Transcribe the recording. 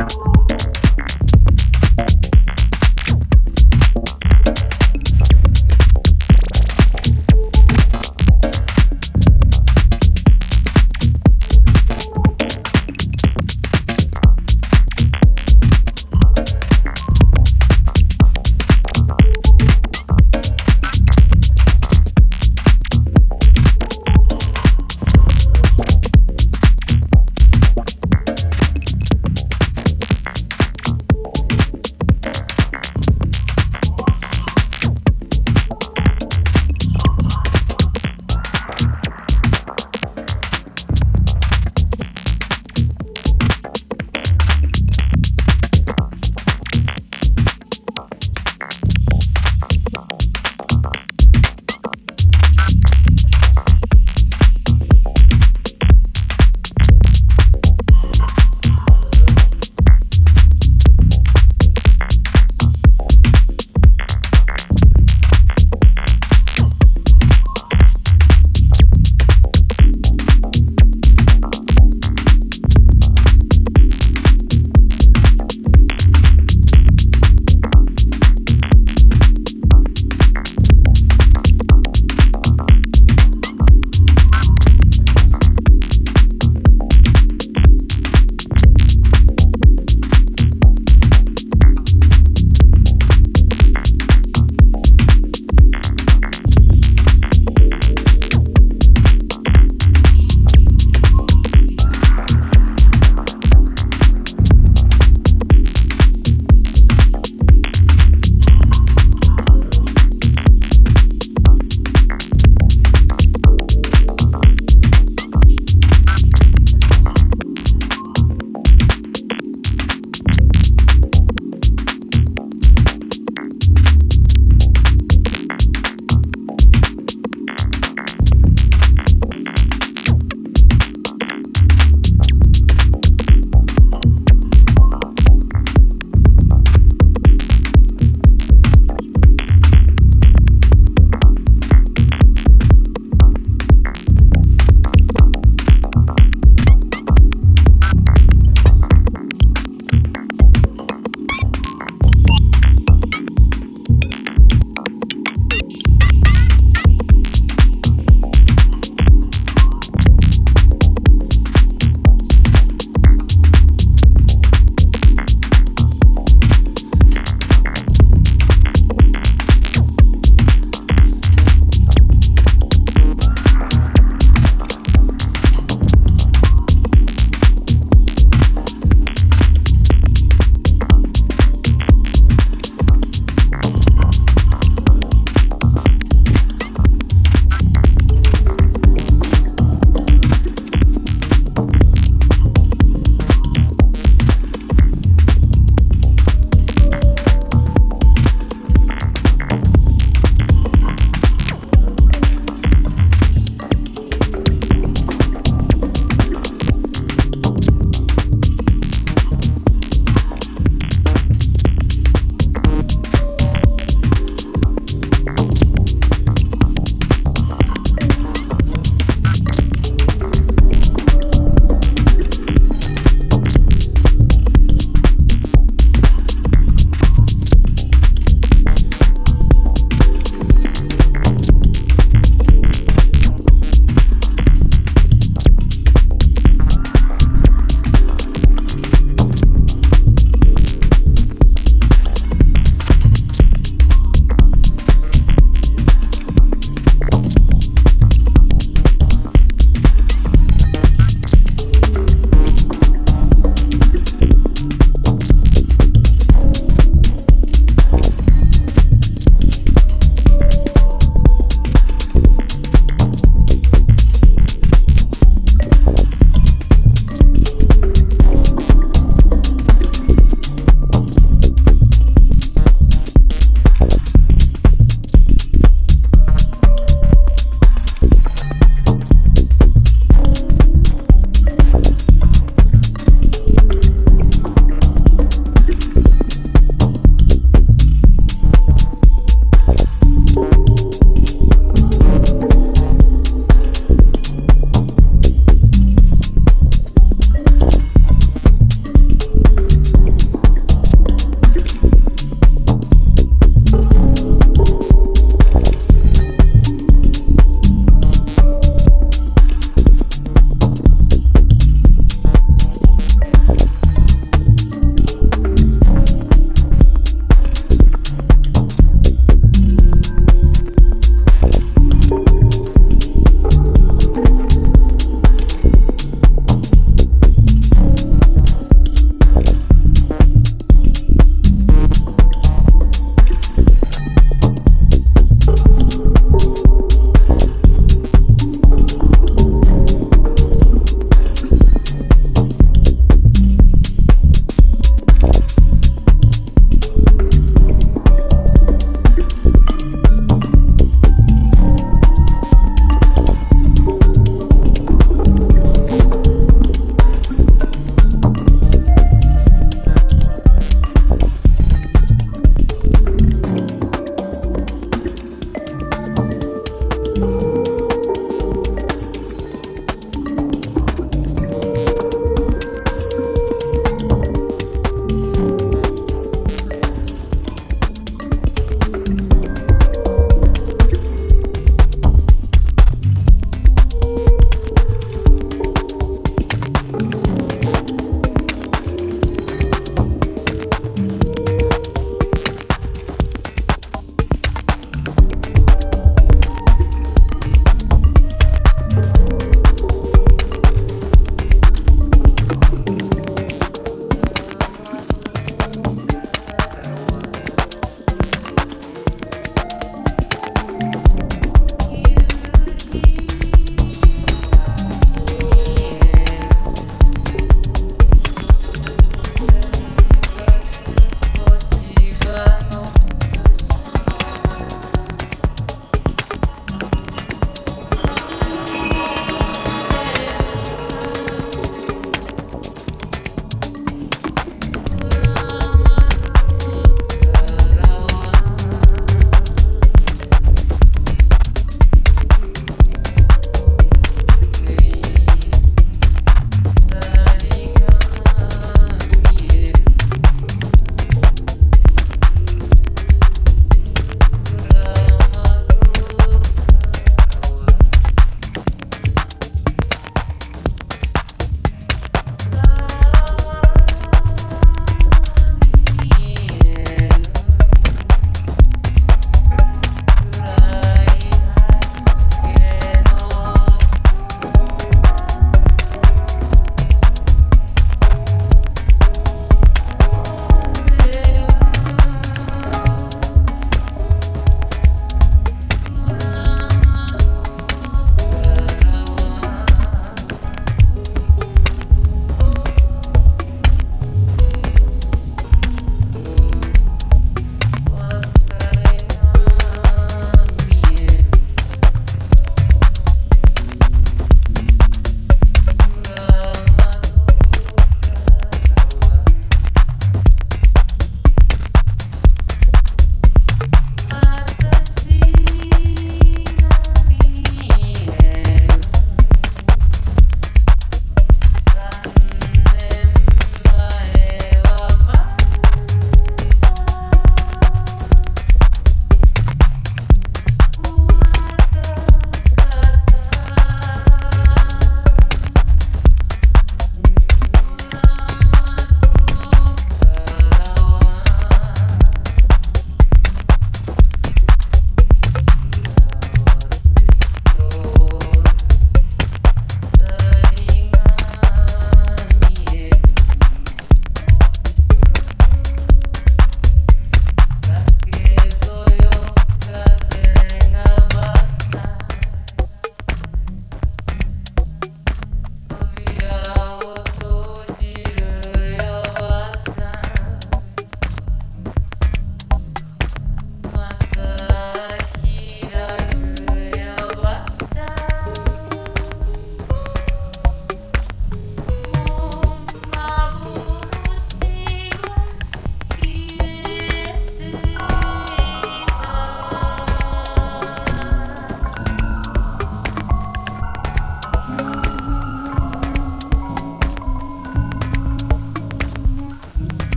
you